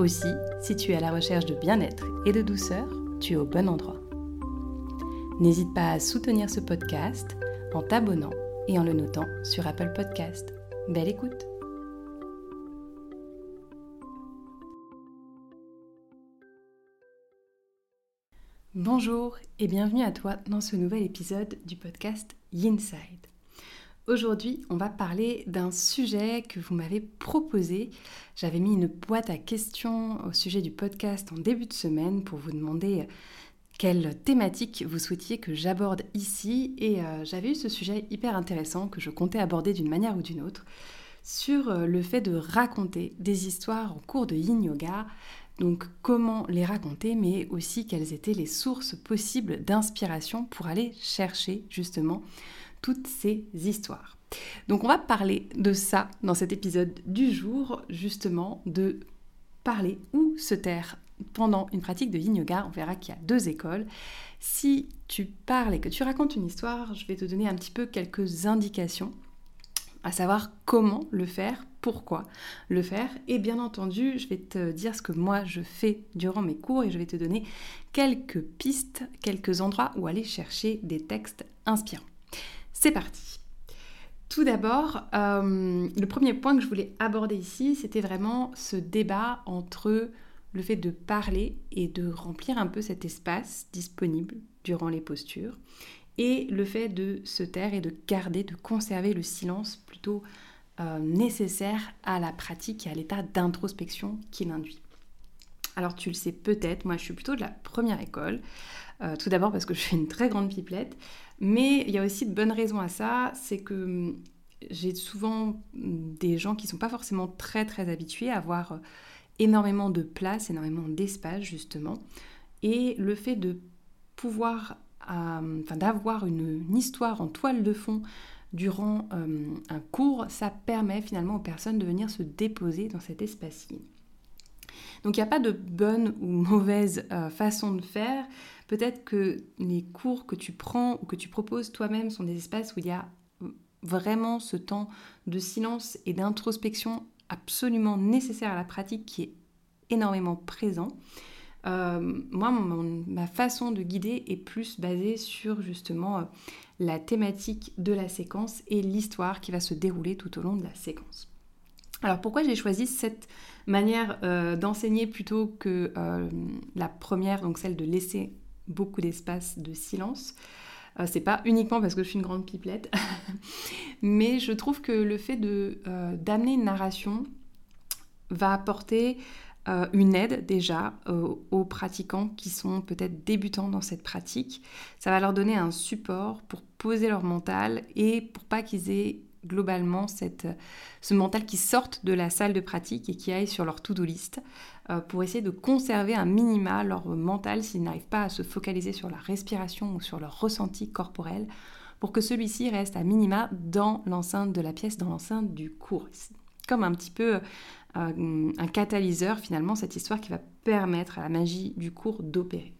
Aussi, si tu es à la recherche de bien-être et de douceur, tu es au bon endroit. N'hésite pas à soutenir ce podcast en t'abonnant et en le notant sur Apple Podcast. Belle écoute Bonjour et bienvenue à toi dans ce nouvel épisode du podcast Yinside. Aujourd'hui, on va parler d'un sujet que vous m'avez proposé. J'avais mis une boîte à questions au sujet du podcast en début de semaine pour vous demander quelle thématique vous souhaitiez que j'aborde ici. Et euh, j'avais eu ce sujet hyper intéressant que je comptais aborder d'une manière ou d'une autre sur euh, le fait de raconter des histoires en cours de yin yoga. Donc comment les raconter, mais aussi quelles étaient les sources possibles d'inspiration pour aller chercher justement toutes ces histoires. Donc on va parler de ça dans cet épisode du jour, justement de parler ou se taire pendant une pratique de yin yoga. On verra qu'il y a deux écoles. Si tu parles et que tu racontes une histoire, je vais te donner un petit peu quelques indications, à savoir comment le faire, pourquoi le faire. Et bien entendu, je vais te dire ce que moi je fais durant mes cours et je vais te donner quelques pistes, quelques endroits où aller chercher des textes inspirants. C'est parti. Tout d'abord, euh, le premier point que je voulais aborder ici, c'était vraiment ce débat entre le fait de parler et de remplir un peu cet espace disponible durant les postures, et le fait de se taire et de garder, de conserver le silence plutôt euh, nécessaire à la pratique et à l'état d'introspection qu'il induit. Alors tu le sais peut-être, moi je suis plutôt de la première école. Euh, tout d'abord parce que je suis une très grande pipelette, mais il y a aussi de bonnes raisons à ça, c'est que hum, j'ai souvent hum, des gens qui ne sont pas forcément très très habitués à avoir euh, énormément de place, énormément d'espace justement, et le fait de pouvoir, enfin d'avoir une, histoire en toile de fond durant hum, un cours, ça permet finalement aux personnes de venir se déposer dans cet espace-ci. Donc il n'y a pas de bonne ou mauvaise façon de faire. Peut-être que les cours que tu prends ou que tu proposes toi-même sont des espaces où il y a vraiment ce temps de silence et d'introspection absolument nécessaire à la pratique qui est énormément présent. Euh, moi, ma façon de guider est plus basée sur justement euh, la thématique de la séquence et l'histoire qui va se dérouler tout au long de la séquence. Alors pourquoi j'ai choisi cette manière euh, d'enseigner plutôt que la première, donc celle de laisser beaucoup d'espace de silence? Euh, c'est pas uniquement parce que je suis une grande pipelette, mais je trouve que le fait euh, d'amener une narration va apporter euh, une aide déjà aux pratiquants qui sont peut-être débutants dans cette pratique. Ça va leur donner un support pour poser leur mental et pour pas qu'ils aient globalement ce mental qui sortent de la salle de pratique et qui aillent sur leur to-do list euh, pour essayer de conserver un minima leur mental s'ils n'arrivent pas à se focaliser sur la respiration ou sur leur ressenti corporel pour que celui-ci reste à minima dans l'enceinte de la pièce, dans l'enceinte du cours. Comme un petit peu euh, un catalyseur finalement cette histoire qui va permettre à la magie du cours d'opérer.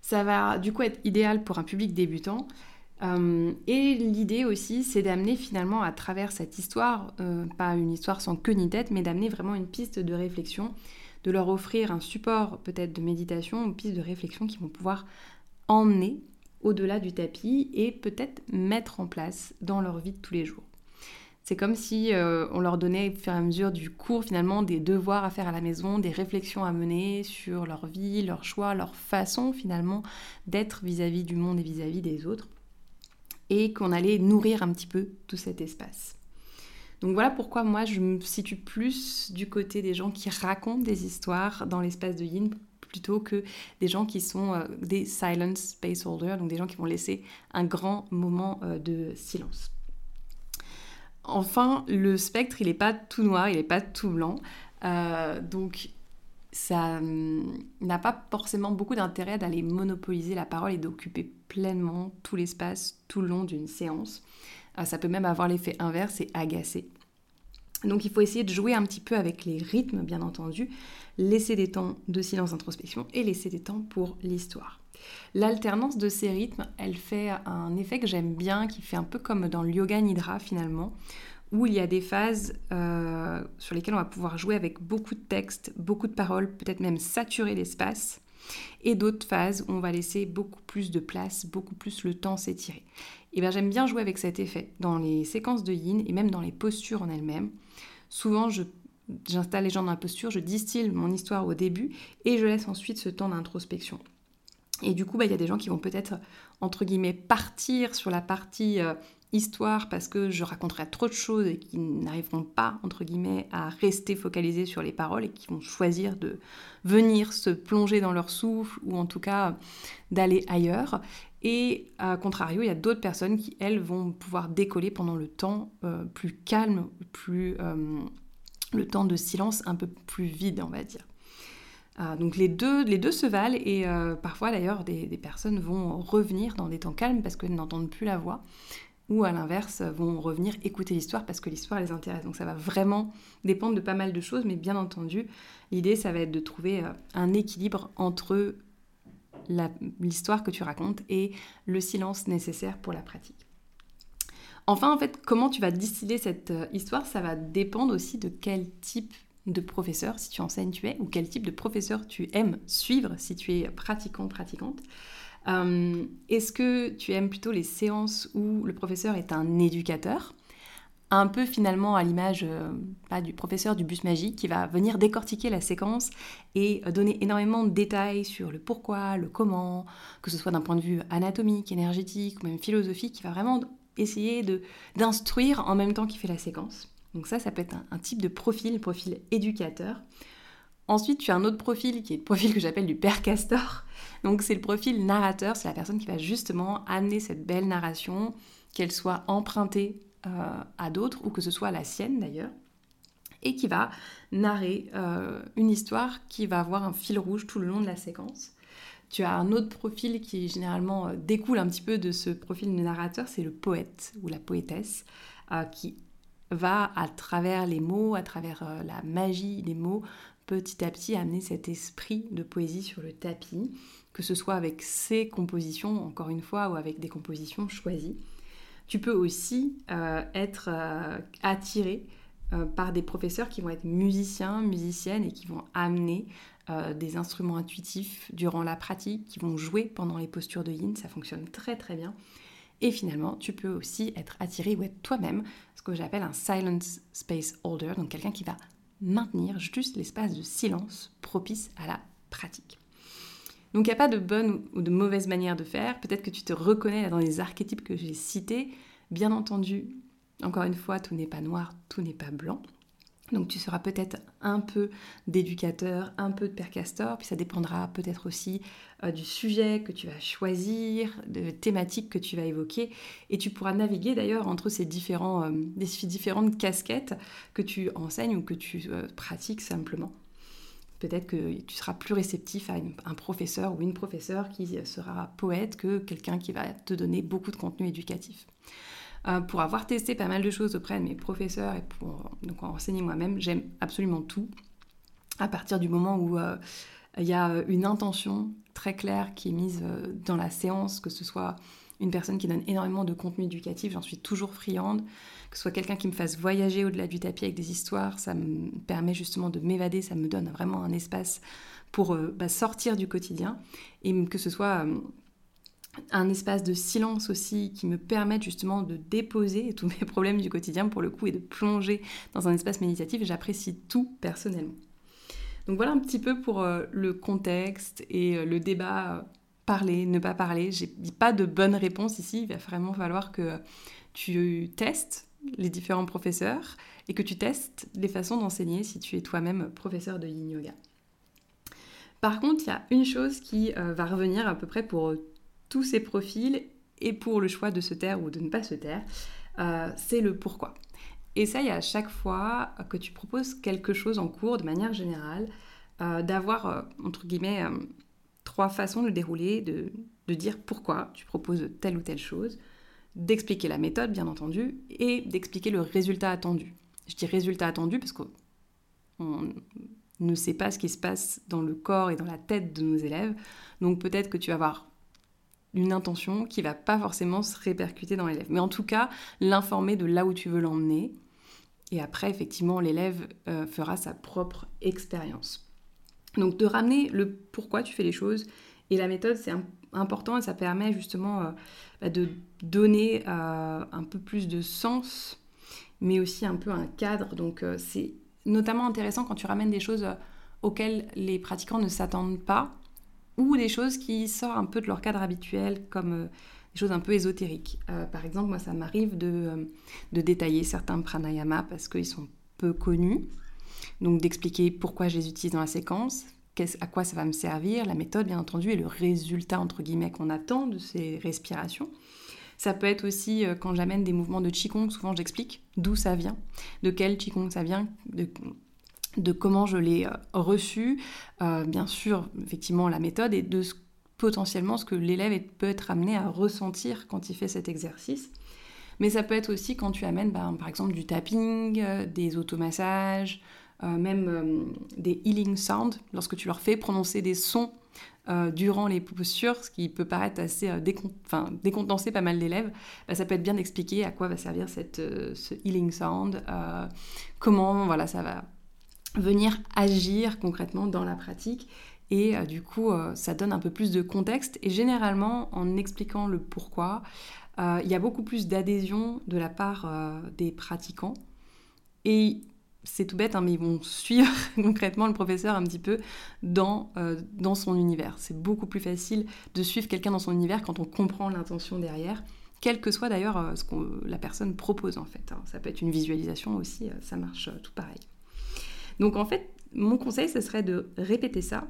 Ça va du coup être idéal pour un public débutant euh, et l'idée aussi, c'est d'amener finalement à travers cette histoire, euh, pas une histoire sans queue ni tête, mais d'amener vraiment une piste de réflexion, de leur offrir un support peut-être de méditation, une piste de réflexion qui vont pouvoir emmener au-delà du tapis et peut-être mettre en place dans leur vie de tous les jours. C'est comme si euh, on leur donnait au fur et à mesure du cours finalement des devoirs à faire à la maison, des réflexions à mener sur leur vie, leur choix, leur façon finalement d'être vis-à-vis du monde et vis à -vis des autres et qu'on allait nourrir un petit peu tout cet espace. Donc voilà pourquoi moi je me situe plus du côté des gens qui racontent des histoires dans l'espace de Yin plutôt que des gens qui sont euh, des silent space holders, donc des gens qui vont laisser un grand moment euh, de silence. Enfin, le spectre, il n'est pas tout noir, il n'est pas tout blanc. donc ça hum, n'a pas forcément beaucoup d'intérêt d'aller monopoliser la parole et d'occuper pleinement tout l'espace tout le long d'une séance. Euh, ça peut même avoir l'effet inverse et agacer. Donc il faut essayer de jouer un petit peu avec les rythmes, bien entendu, laisser des temps de silence introspection et laisser des temps pour l'histoire. L'alternance de ces rythmes, elle fait un effet que j'aime bien, qui fait un peu comme dans le yoga nidra finalement, où il y a des phases euh, sur lesquelles on va pouvoir jouer avec beaucoup de textes, beaucoup de paroles, peut-être même saturer l'espace, et d'autres phases où on va laisser beaucoup plus de place, beaucoup plus le temps s'étirer. Et bien j'aime bien jouer avec cet effet dans les séquences de yin et même dans les postures en elles-mêmes. Souvent, j'installe les gens dans la posture, je distille mon histoire au début et je laisse ensuite ce temps d'introspection. Et du coup, bah, il y a des gens qui vont peut-être, entre guillemets, partir sur la partie euh, histoire parce que je raconterai trop de choses et qui n'arriveront pas, entre guillemets, à rester focalisés sur les paroles et qui vont choisir de venir se plonger dans leur souffle ou en tout cas d'aller ailleurs. Et à contrario, il y a d'autres personnes qui, elles, vont pouvoir décoller pendant le temps euh, plus calme, plus, euh, le temps de silence un peu plus vide, on va dire. Euh, donc les deux, les deux se valent et parfois d'ailleurs des, personnes vont revenir dans des temps calmes parce qu'elles n'entendent plus la voix ou à l'inverse vont revenir écouter l'histoire parce que l'histoire les intéresse. Donc ça va vraiment dépendre de pas mal de choses, mais bien entendu, l'idée ça va être de trouver euh, un équilibre entre l'histoire que tu racontes et le silence nécessaire pour la pratique. Enfin, en fait, comment tu vas distiller cette euh, histoire, ça va dépendre aussi de quel type de professeur, si tu enseignes, tu es, ou quel type de professeur tu aimes suivre, si tu es pratiquant, pratiquante. Euh, est-ce que tu aimes plutôt les séances où le professeur est un éducateur un peu finalement à l'image euh, du professeur du bus magique qui va venir décortiquer la séquence et donner énormément de détails sur le pourquoi, le comment, que ce soit d'un point de vue anatomique, énergétique ou même philosophique, qui va vraiment essayer d'instruire en même temps qu'il fait la séquence. Donc ça, ça peut être un type de profil, profil éducateur. Ensuite, tu as un autre profil qui est le profil que j'appelle du père castor. Donc, c'est le profil narrateur, c'est la personne qui va justement amener cette belle narration, qu'elle soit empruntée euh, à d'autres ou que ce soit la sienne d'ailleurs, et qui va narrer euh, une histoire qui va avoir un fil rouge tout le long de la séquence. Tu as un autre profil qui généralement euh, découle un petit peu de ce profil de narrateur, c'est le poète ou la poétesse, qui va à travers les mots, à travers la magie des mots, petit à petit amener cet esprit de poésie sur le tapis, que ce soit avec ses compositions, encore une fois, ou avec des compositions choisies. Tu peux aussi euh, être euh, attiré euh, par des professeurs qui vont être musiciens, musiciennes et qui vont amener des instruments intuitifs durant la pratique, qui vont jouer pendant les postures de yin, ça fonctionne très très bien. Et finalement, tu peux aussi être attiré ou être toi-même, ce que j'appelle un silence space holder, donc quelqu'un qui va maintenir juste l'espace de silence propice à la pratique. Donc il n'y a pas de bonne ou de mauvaise manière de faire. Peut-être que tu te reconnais dans les archétypes que j'ai cités. Bien entendu, encore une fois, tout n'est pas noir, tout n'est pas blanc. Donc tu seras peut-être un peu d'éducateur, un peu de père puis ça dépendra peut-être aussi euh, du sujet que tu vas choisir, de thématiques que tu vas évoquer, et tu pourras naviguer d'ailleurs entre ces euh, différentes casquettes que tu enseignes ou que tu euh, pratiques simplement. Peut-être que tu seras plus réceptif à un professeur ou une professeure qui sera poète que quelqu'un qui va te donner beaucoup de contenu éducatif. Euh, pour avoir testé pas mal de choses auprès de mes professeurs et pour donc enseigner moi-même, j'aime absolument tout. À partir du moment où euh, il y a une intention très claire qui est mise euh, dans la séance, que ce soit une personne qui donne énormément de contenu éducatif, j'en suis toujours friande. Que ce soit quelqu'un qui me fasse voyager au-delà du tapis avec des histoires, ça me permet justement de m'évader, ça me donne vraiment un espace pour bah, sortir du quotidien. Et que ce soit un espace de silence aussi qui me permette justement de déposer tous mes problèmes du quotidien pour le coup et de plonger dans un espace méditatif. J'apprécie tout personnellement. Donc voilà un petit peu pour euh, le contexte et euh, le débat euh, parler, ne pas parler. J'ai pas de bonne réponse ici. Il va vraiment falloir que tu testes les différents professeurs et que tu testes les façons d'enseigner si tu es toi-même professeur de yin yoga. Par contre, il y a une chose qui va revenir à peu près pour tous ces profils et pour le choix de se taire ou de ne pas se taire, euh, c'est le pourquoi. essaye à chaque fois que tu proposes quelque chose en cours de manière générale, d'avoir, entre guillemets, trois façons de dérouler, de, de dire pourquoi tu proposes telle ou telle chose, d'expliquer la méthode, bien entendu, et d'expliquer le résultat attendu. Je dis résultat attendu parce qu'on ne sait pas ce qui se passe dans le corps et dans la tête de nos élèves. Donc peut-être que tu vas avoir une intention qui va pas forcément se répercuter dans l'élève. Mais en tout cas, l'informer de là où tu veux l'emmener. Et après, effectivement, l'élève euh, fera sa propre expérience. Donc de ramener le pourquoi tu fais les choses et la méthode, c'est important et ça permet justement euh, bah, de donner euh, un peu plus de sens, mais aussi un peu un cadre. Donc c'est notamment intéressant quand tu ramènes des choses auxquelles les pratiquants ne s'attendent pas ou des choses qui sortent un peu de leur cadre habituel, comme des choses un peu ésotériques. par exemple, moi, ça m'arrive de, de, détailler certains pranayamas parce qu'ils sont peu connus. Donc d'expliquer pourquoi je les utilise dans la séquence, à quoi ça va me servir, la méthode bien entendu et le résultat entre guillemets qu'on attend de ces respirations. Ça peut être aussi euh, quand j'amène des mouvements de Qigong, souvent j'explique d'où ça vient, de quel Qigong ça vient, de, comment je l'ai euh, reçu, euh, bien sûr effectivement la méthode et de potentiellement ce que l'élève peut être amené à ressentir quand il fait cet exercice. Mais ça peut être aussi quand tu amènes ben, par exemple du tapping, des automassages, euh, même euh, des healing sounds, lorsque tu leur fais prononcer des sons euh, durant les postures, ce qui peut paraître assez décontenser pas mal d'élèves, bah, ça peut être bien d'expliquer à quoi va servir cette, ce healing sound, comment voilà, ça va venir agir concrètement dans la pratique. Et du coup, ça donne un peu plus de contexte. Et généralement, en expliquant le pourquoi, il y a beaucoup plus d'adhésion de la part des pratiquants. Et c'est tout bête, hein, mais ils vont suivre concrètement le professeur un petit peu dans, euh, dans son univers. C'est beaucoup plus facile de suivre quelqu'un dans son univers quand on comprend l'intention derrière, quel que soit d'ailleurs euh, ce que la personne propose en fait. Hein. Ça peut être une visualisation aussi, euh, ça marche tout pareil. Donc en fait, mon conseil, ce serait de répéter ça,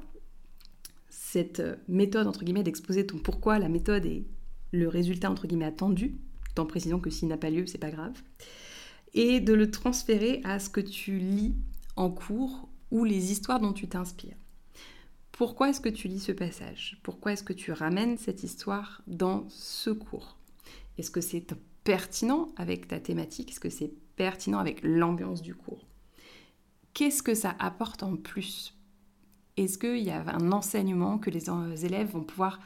cette méthode entre guillemets d'exposer ton pourquoi, la méthode et le résultat entre guillemets attendu, en précisant que s'il n'a pas lieu, c'est pas grave et de le transférer à ce que tu lis en cours ou les histoires dont tu t'inspires. Pourquoi est-ce que tu lis ce passage? Pourquoi est-ce que tu ramènes cette histoire dans ce cours? Est-ce que c'est pertinent avec ta thématique? Est-ce que c'est pertinent avec l'ambiance du cours? Qu'est-ce que ça apporte en plus? Est-ce qu'il y a un enseignement que les élèves vont pouvoir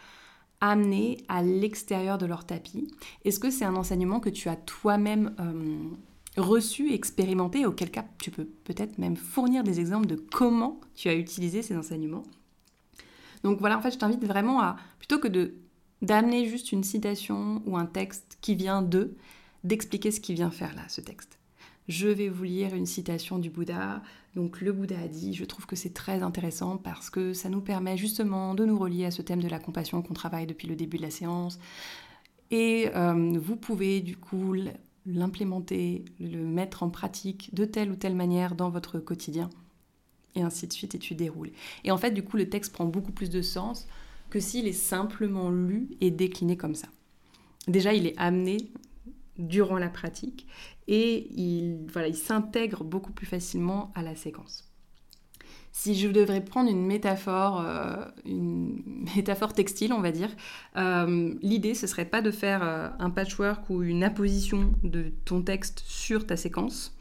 amener à l'extérieur de leur tapis? Est-ce que c'est un enseignement que tu as toi-même euh, reçu, expérimenté, auquel cas tu peux peut-être même fournir des exemples de comment tu as utilisé ces enseignements? Donc voilà, en fait, je t'invite vraiment à, plutôt que de d'amener juste une citation ou un texte qui vient de, d'expliquer ce qu'il vient faire là, ce texte. Je vais vous lire une citation du Bouddha. Donc le Bouddha a dit, je trouve que c'est très intéressant parce que ça nous permet justement de nous relier à ce thème de la compassion qu'on travaille depuis le début de la séance. Et euh, vous pouvez du coup l'implémenter, le mettre en pratique de telle ou telle manière dans votre quotidien, et ainsi de suite, et tu déroules. Et en fait, du coup, le texte prend beaucoup plus de sens que s'il est simplement lu et décliné comme ça. Déjà, il est amené durant la pratique et il, voilà, il s'intègre beaucoup plus facilement à la séquence. Si je devrais prendre une métaphore, euh, une métaphore textile, on va dire, euh, l'idée ce serait pas de faire euh, un patchwork ou une apposition de ton texte sur ta séquence.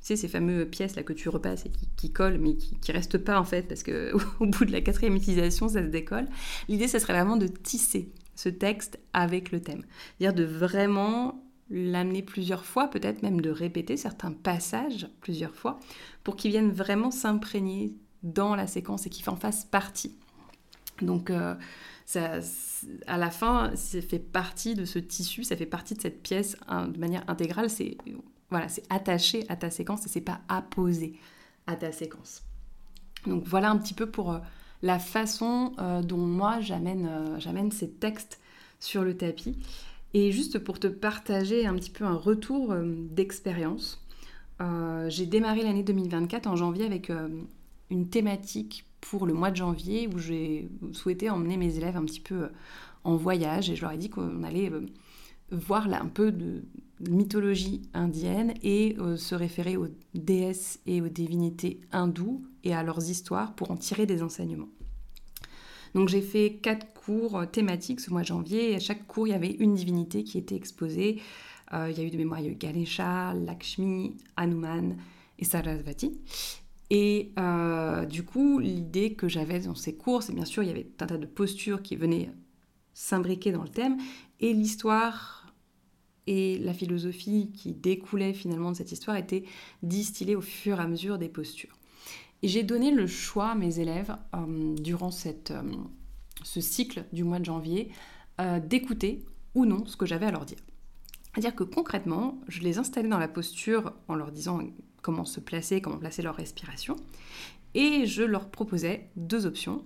Tu sais, ces fameuses pièces là que tu repasses et qui, collent, mais qui, qui restent pas en fait, parce que au bout de la quatrième utilisation, ça se décolle. L'idée, ce serait vraiment de tisser ce texte avec le thème. C'est-à-dire de vraiment l'amener plusieurs fois, peut-être même de répéter certains passages plusieurs fois, pour qu'ils viennent vraiment s'imprégner dans la séquence et qu'ils en fassent partie. Donc, euh, ça, à la fin, ça fait partie de ce tissu, ça fait partie de cette pièce hein, de manière intégrale. C'est voilà, c'est attaché à ta séquence et c'est pas apposé à ta séquence. Donc voilà un petit peu pour euh, la façon euh, dont moi j'amène j'amène ces textes sur le tapis. Et juste pour te partager un petit peu un retour euh, d'expérience, euh, j'ai démarré l'année 2024 en janvier avec euh, une thématique pour le mois de janvier où j'ai souhaité emmener mes élèves un petit peu en voyage et je leur ai dit qu'on allait voir un peu de mythologie indienne et se référer aux déesses et aux divinités hindoues et à leurs histoires pour en tirer des enseignements. Donc j'ai fait quatre cours thématiques ce mois de janvier et à chaque cours il y avait une divinité qui était exposée. il y a eu de mémoire, il Ganesha, Lakshmi, Hanuman et Sarasvati. Et euh, du coup, l'idée que j'avais dans ces cours, c'est bien sûr, il y avait un tas de postures qui venaient s'imbriquer dans le thème, et l'histoire et la philosophie qui découlait finalement de cette histoire étaient distillées au fur et à mesure des postures. Et j'ai donné le choix à mes élèves, euh, durant euh, ce cycle du mois de janvier, d'écouter ou non ce que j'avais à leur dire. C'est-à-dire que concrètement, je les installais dans la posture en leur disant comment se placer, comment placer leur respiration. Et je leur proposais deux options.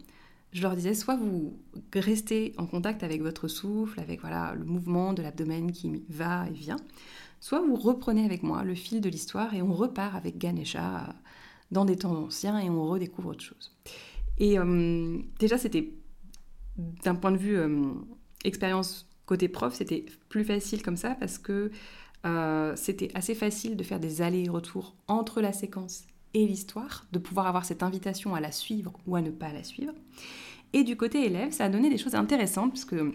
Je leur disais soit vous restez en contact avec votre souffle, avec voilà le mouvement de l'abdomen qui va et vient, soit vous reprenez avec moi le fil de l'histoire et on repart avec Ganesha dans des temps anciens et on redécouvre autre chose. Et euh, déjà c'était d'un point de vue euh, expérience côté prof, c'était plus facile comme ça parce que euh, c'était assez facile de faire des allers-retours entre la séquence et l'histoire, de pouvoir avoir cette invitation à la suivre ou à ne pas la suivre. Et du côté élève, ça a donné des choses intéressantes, parce que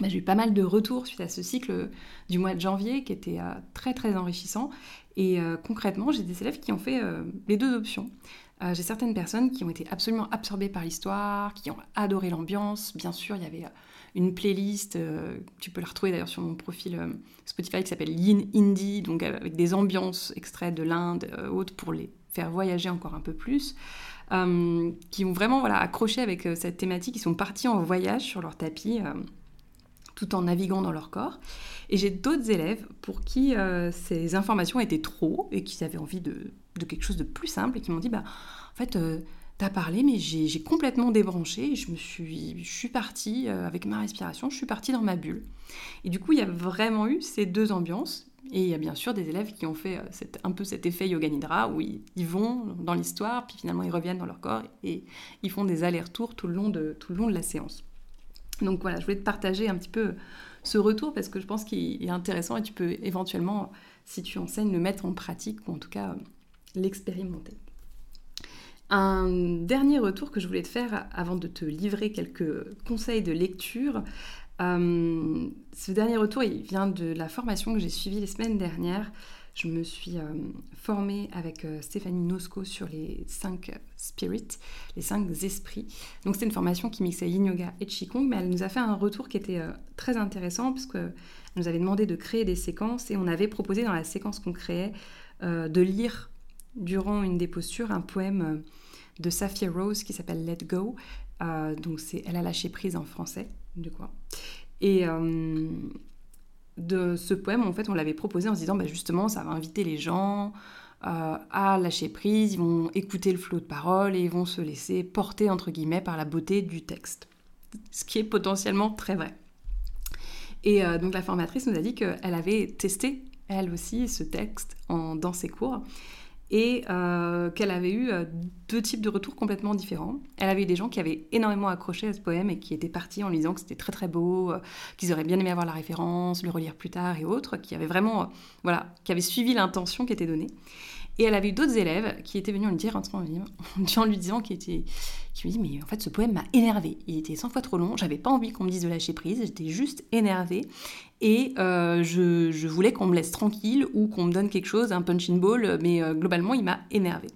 bah, j'ai eu pas mal de retours suite à ce cycle du mois de janvier qui était très très enrichissant. Et euh, concrètement, j'ai des élèves qui ont fait les deux options. j'ai certaines personnes qui ont été absolument absorbées par l'histoire, qui ont adoré l'ambiance. Bien sûr, il y avait une playlist, euh, tu peux la retrouver d'ailleurs sur mon profil euh, Spotify qui s'appelle Yin Indie, donc avec des ambiances extraites de l'Inde, euh, autres pour les faire voyager encore un peu plus, qui ont vraiment voilà, accroché avec cette thématique, ils sont partis en voyage sur leur tapis tout en naviguant dans leur corps. Et j'ai d'autres élèves pour qui ces informations étaient trop et qui avaient envie de, de, quelque chose de plus simple et qui m'ont dit, bah, en fait, T'as parlé, mais j'ai complètement débranché. je me suis, je suis partie euh, avec ma respiration, je suis partie dans ma bulle. Et du coup, il y a vraiment eu ces deux ambiances. Et il y a bien sûr des élèves qui ont fait euh, un peu cet effet yoga nidra où ils, vont dans l'histoire, puis finalement ils reviennent dans leur corps et ils font des allers-retours tout, le long de, tout le long de la séance. Donc voilà, je voulais te partager un petit peu ce retour parce que je pense qu'il est intéressant et tu peux éventuellement, si tu enseignes, le mettre en pratique ou en tout cas euh, l'expérimenter. Un dernier retour que je voulais te faire avant de te livrer quelques conseils de lecture. Euh, ce dernier retour, il vient de la formation que j'ai suivie les semaines dernières. Je me suis euh, formée avec euh, Stéphanie Nosco sur les cinq spirits, les cinq esprits. Donc c'est une formation qui mixait yin yoga et qigong, mais elle nous a fait un retour qui était très intéressant parce que nous avait demandé de créer des séquences et on avait proposé dans la séquence qu'on créait de lire durant une des postures un poème euh, de Saphir Rose qui s'appelle Let Go. Euh, donc c'est Elle a lâché prise en français, de quoi. Et euh, de ce poème, en fait, on l'avait proposé en se disant, bah, justement, ça va inviter les gens à lâcher prise, ils vont écouter le flot de paroles et ils vont se laisser porter, entre guillemets, par la beauté du texte. Ce qui est potentiellement très vrai. Et donc la formatrice nous a dit qu'elle avait testé, elle aussi, ce texte en, dans ses cours et euh, qu'elle avait eu euh, deux types de retours complètement différents. Elle avait eu des gens qui avaient énormément accroché à ce poème et qui étaient partis en lisant que c'était très très beau, euh, qu'ils auraient bien aimé avoir la référence, le relire plus tard et autres, qui avaient vraiment, voilà, qui avaient suivi l'intention qui était donnée. Et elle avait eu d'autres élèves qui étaient venus lui dire en lui disant qu'il était, qui me dit mais en fait ce poème m'a énervé. Il était 100 fois trop long, j'avais pas envie qu'on me dise de lâcher prise, j'étais juste énervée et euh, je, voulais qu'on me laisse tranquille ou qu'on me donne quelque chose, un punching ball, mais euh, globalement il m'a énervé.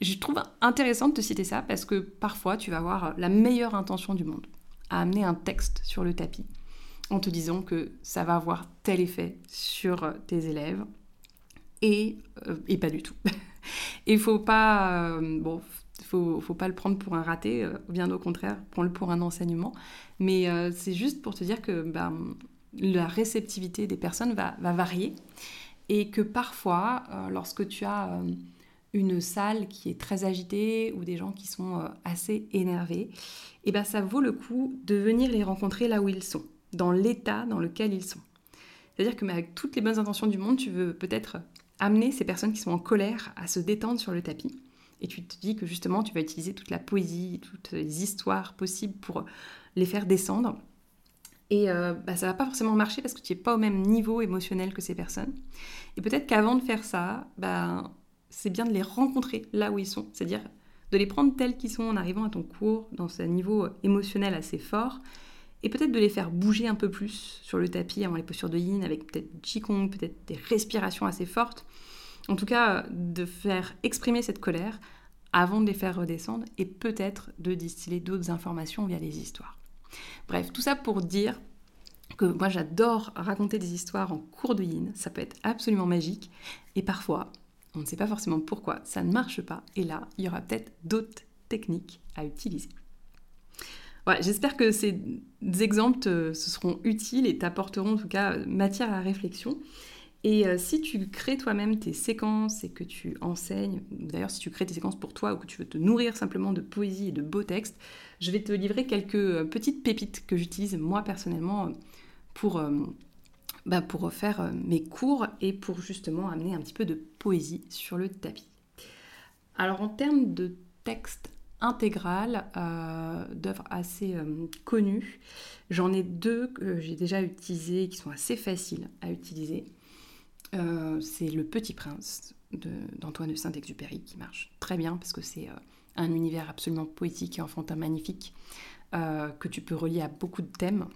Je trouve intéressant de te citer ça parce que parfois tu vas avoir la meilleure intention du monde à amener un texte sur le tapis en te disant que ça va avoir tel effet sur tes élèves, et, euh, et pas du tout. Il faut pas, euh, bon, faut, faut pas le prendre pour un raté, euh, bien au contraire, prends-le pour un enseignement. Mais c'est juste pour te dire que ben, la réceptivité des personnes va, va, varier et que parfois, lorsque tu as une salle qui est très agitée ou des gens qui sont assez énervés, et eh ben ça vaut le coup de venir les rencontrer là où ils sont, dans l'état dans lequel ils sont. C'est-à-dire que avec toutes les bonnes intentions du monde, tu veux peut-être amener ces personnes qui sont en colère à se détendre sur le tapis. Et tu te dis que justement, tu vas utiliser toute la poésie, toutes les histoires possibles pour les faire descendre. Et euh, bah, ça va pas forcément marcher parce que tu n'es pas au même niveau émotionnel que ces personnes. Et peut-être qu'avant de faire ça, bah, c'est bien de les rencontrer là où ils sont. C'est-à-dire de les prendre tels qu'ils sont en arrivant à ton cours, dans un niveau émotionnel assez fort, et peut-être de les faire bouger un peu plus sur le tapis avant les postures de yin, avec peut-être qigong, peut-être des respirations assez fortes. En tout cas, de faire exprimer cette colère avant de les faire redescendre, et peut-être de distiller d'autres informations via les histoires. Bref, tout ça pour dire que moi j'adore raconter des histoires en cours de yin, ça peut être absolument magique, et parfois, on ne sait pas forcément pourquoi, ça ne marche pas, et là, il y aura peut-être d'autres techniques à utiliser. J'espère que ces exemples te, seront utiles et t'apporteront en tout cas matière à réflexion. Et euh, si tu crées toi-même tes séquences et que tu enseignes, d'ailleurs si tu crées tes séquences pour toi ou que tu veux te nourrir simplement de poésie et de beaux textes, je vais te livrer quelques euh, petites pépites que j'utilise moi personnellement pour, euh, bah, pour faire mes cours et pour justement amener un petit peu de poésie sur le tapis. Alors en termes de texte intégral d'œuvres assez connues, j'en ai deux que j'ai déjà utilisées qui sont assez faciles à utiliser. Euh, c'est Le Petit Prince d'Antoine de, Saint-Exupéry qui marche très bien parce que c'est euh, un univers absolument poétique et enfantin magnifique euh, que tu peux relier à beaucoup de thèmes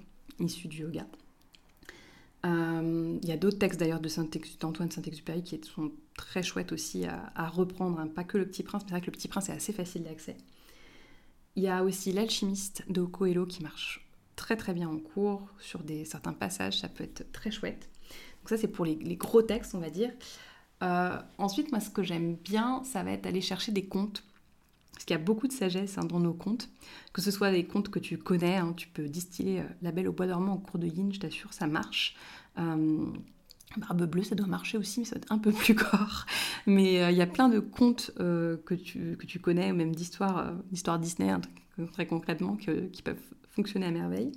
issus du yoga. Il y a d'autres textes d'ailleurs d'Antoine de Saint-Exupéry qui sont très chouettes aussi à, reprendre, hein. pas que Le Petit Prince, mais c'est vrai que Le Petit Prince est assez facile d'accès. Il y a aussi L'Alchimiste de Coelho qui marche très très bien en cours sur des, certains passages, ça peut être très chouette. Donc ça, c'est pour les, gros textes, on va dire. Euh, ensuite, moi, ce que j'aime bien, ça va être aller chercher des contes. Parce qu'il y a beaucoup de sagesse hein, dans nos contes. Que ce soit des contes que tu connais, hein, tu peux distiller euh, La Belle au Bois dormant en cours de yin, je t'assure, ça marche. Euh, Barbe Bleue, ça doit marcher aussi, mais ça doit être un peu plus corps. Mais il y a plein de contes que, tu, que tu connais, même d'histoires d'histoire Disney, hein, très concrètement, qui peuvent fonctionner à merveille.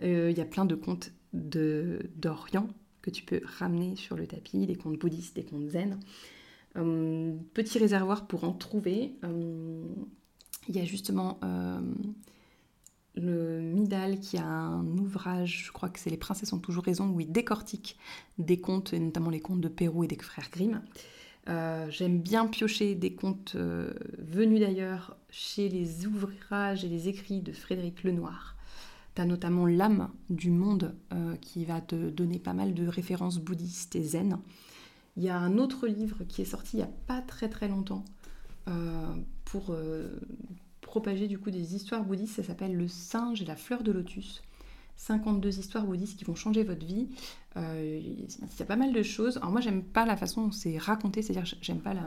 Il y a plein de contes d'Orient que tu peux ramener sur le tapis, des contes bouddhistes, des contes zen. Euh, petit réservoir pour en trouver. Euh, il y a justement euh, le Midal qui a un ouvrage, je crois que c'est Les princesses ont toujours raison, où il décortique des contes, et notamment les contes de Pérou et des frères Grimm. J'aime bien piocher des contes venus d'ailleurs chez les ouvrages et les écrits de Frédéric Lenoir. Tu as notamment L'âme du monde euh, qui va te donner pas mal de références bouddhistes et zen. Il y a un autre livre qui est sorti il n'y a pas très très longtemps euh, pour euh, propager du coup des histoires bouddhistes. Ça s'appelle Le singe et la fleur de lotus. 52 histoires bouddhistes qui vont changer votre vie. il y a pas mal de choses. Alors moi j'aime pas la façon dont c'est raconté, c'est-à-dire j'aime pas la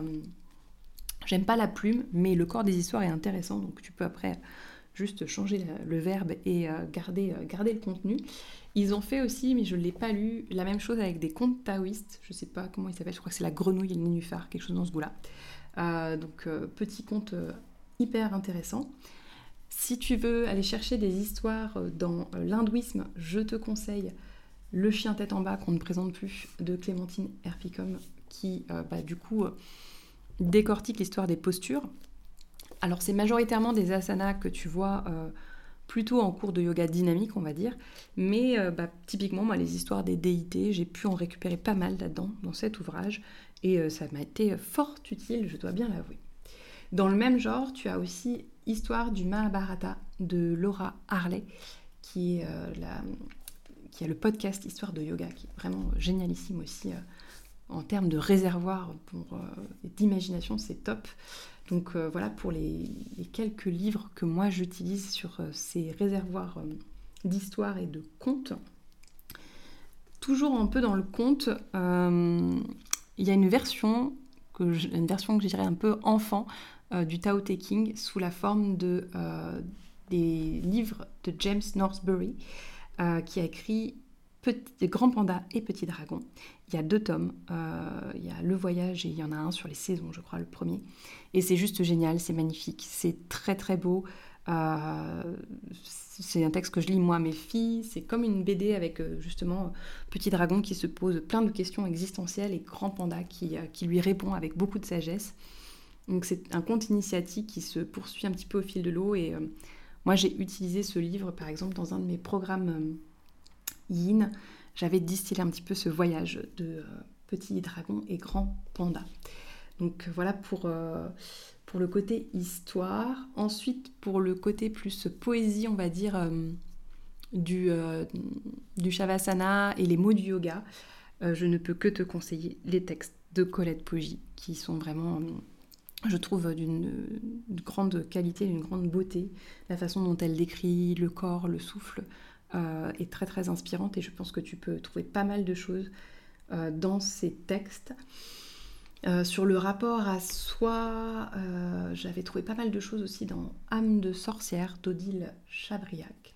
j'aime pas la plume, mais le corps des histoires est intéressant, donc tu peux après juste changer le verbe et euh, garder, euh, garder le contenu. Ils ont fait aussi, mais je ne l'ai pas lu, la même chose avec des contes taoïstes. Je ne sais pas comment ils s'appellent, je crois que c'est la grenouille et le nénuphar, quelque chose dans ce goût-là. Euh, donc, petit conte hyper intéressant. Si tu veux aller chercher des histoires dans l'hindouisme, je te conseille Le chien tête en bas qu'on ne présente plus de Clémentine Herpicom qui, bah, du coup, décortique l'histoire des postures alors c'est majoritairement des asanas que tu vois euh, plutôt en cours de yoga dynamique, on va dire. Mais euh, bah, typiquement, moi, les histoires des déités, j'ai pu en récupérer pas mal là-dedans, dans cet ouvrage. Et euh, ça m'a été fort utile, je dois bien l'avouer. Dans le même genre, tu as aussi Histoire du Mahabharata de Laura Harley, qui, qui a le podcast Histoire de Yoga, qui est vraiment génialissime aussi en termes de réservoir pour d'imagination, c'est top. Donc euh, voilà pour les, quelques livres que moi j'utilise sur euh, ces réservoirs euh, d'histoire et de contes. Toujours un peu dans le conte, il y a une version une version que je dirais un peu enfant du Tao Te King sous la forme de, des livres de James Northbury qui a écrit Grand Panda et Petit Dragon. Il y a deux tomes. Euh, il y a Le Voyage et il y en a un sur les saisons, je crois, le premier. Et c'est juste génial, c'est magnifique, c'est très très beau. Euh, c'est un texte que je lis moi à mes filles. C'est comme une BD avec euh, justement Petit Dragon qui se pose plein de questions existentielles et Grand Panda qui, qui lui répond avec beaucoup de sagesse. Donc c'est un conte initiatique qui se poursuit un petit peu au fil de l'eau. Et moi j'ai utilisé ce livre par exemple dans un de mes programmes yin, j'avais distillé un petit peu ce voyage de petit dragon et grand panda. Donc voilà pour, pour le côté histoire. Ensuite, pour le côté plus poésie, on va dire, du, du Shavasana et les mots du yoga, je ne peux que te conseiller les textes de Colette Poggi qui sont vraiment je trouve d'une grande qualité, d'une grande beauté. La façon dont elle décrit le corps, le souffle euh, est très très inspirante et je pense que tu peux trouver pas mal de choses euh, dans ces textes. Euh, sur le rapport à soi, j'avais trouvé pas mal de choses aussi dans Âme de sorcière d'Odile Chabriac.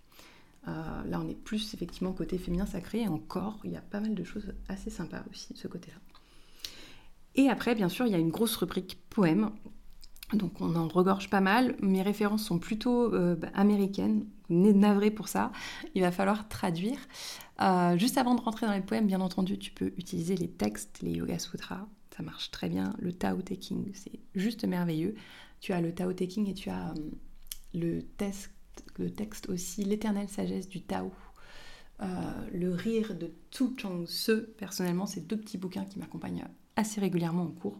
là, on est plus effectivement côté féminin sacré et encore, il y a pas mal de choses assez sympas aussi de ce côté-là. Et après, bien sûr, il y a une grosse rubrique poème. Donc on en regorge pas mal. Mes références sont plutôt euh, bah, américaines, navrées pour ça. Il va falloir traduire. Euh, juste avant de rentrer dans les poèmes, bien entendu, tu peux utiliser les textes, les Yoga Sutras. Ça marche très bien. Le Tao Te King, c'est juste merveilleux. Tu as le Tao Te King et tu as euh, le, texte, aussi, l'éternelle sagesse du Tao. le rire de Tu Chang Se, personnellement, c'est deux petits bouquins qui m'accompagnent assez régulièrement en cours.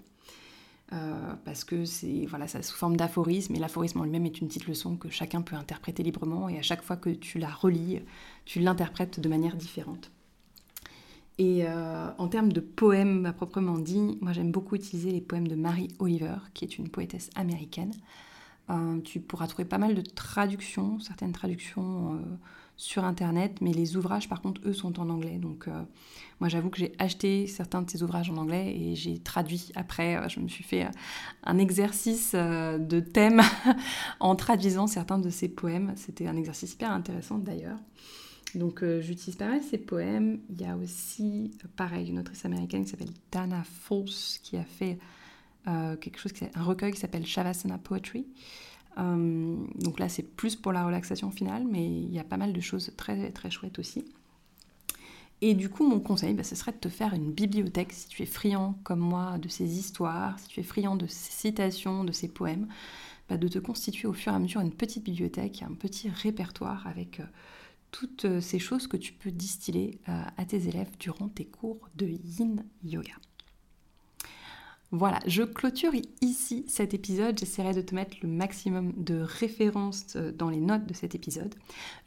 Euh, parce que c'est voilà, ça sous forme d'aphorisme, et l'aphorisme en lui-même est une petite leçon que chacun peut interpréter librement, et à chaque fois que tu la relis, tu l'interprètes de manière différente. Et euh, en termes de poèmes à proprement dit, moi j'aime beaucoup utiliser les poèmes de Mary Oliver, qui est une poétesse américaine. Euh, tu pourras trouver pas mal de traductions, certaines traductions sur Internet, mais les ouvrages, par contre, eux, sont en anglais. Donc, euh, moi, j'avoue que j'ai acheté certains de ces ouvrages en anglais et j'ai traduit après. Euh, je me suis fait euh, un exercice de thème en traduisant certains de ces poèmes. C'était un exercice hyper intéressant d'ailleurs. Donc, j'utilise pas mal ces poèmes. Il y a aussi, pareil, une autrice américaine qui s'appelle Dana Falls qui a fait quelque chose, un recueil qui s'appelle Shavasana Poetry. Euh, donc là, c'est plus pour la relaxation finale, mais il y a pas mal de choses très très chouettes aussi. Et du coup, mon conseil, bah, ce serait de te faire une bibliothèque si tu es friand comme moi de ces histoires, si tu es friand de ces citations, de ces poèmes, bah, de te constituer au fur et à mesure une petite bibliothèque, un petit répertoire avec euh, toutes euh, ces choses que tu peux distiller à tes élèves durant tes cours de yin yoga. Voilà, je clôture ici cet épisode. J'essaierai de te mettre le maximum de références euh, dans les notes de cet épisode.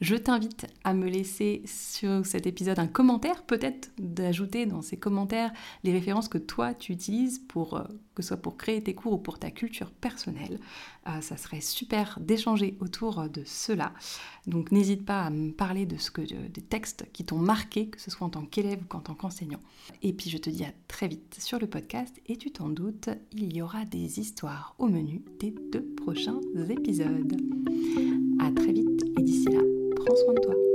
Je t'invite à me laisser sur cet épisode un commentaire, peut-être d'ajouter dans ces commentaires les références que toi tu utilises pour euh, que ce soit pour créer tes cours ou pour ta culture personnelle. Euh, ça serait super d'échanger autour de cela. Donc n'hésite pas à me parler de ce que, des textes qui t'ont marqué, que ce soit en tant qu'élève ou en tant qu'enseignant. Et puis je te dis à très vite sur le podcast et tu t'en doutes, il y aura des histoires au menu des deux prochains épisodes. À très vite et d'ici là, prends soin de toi.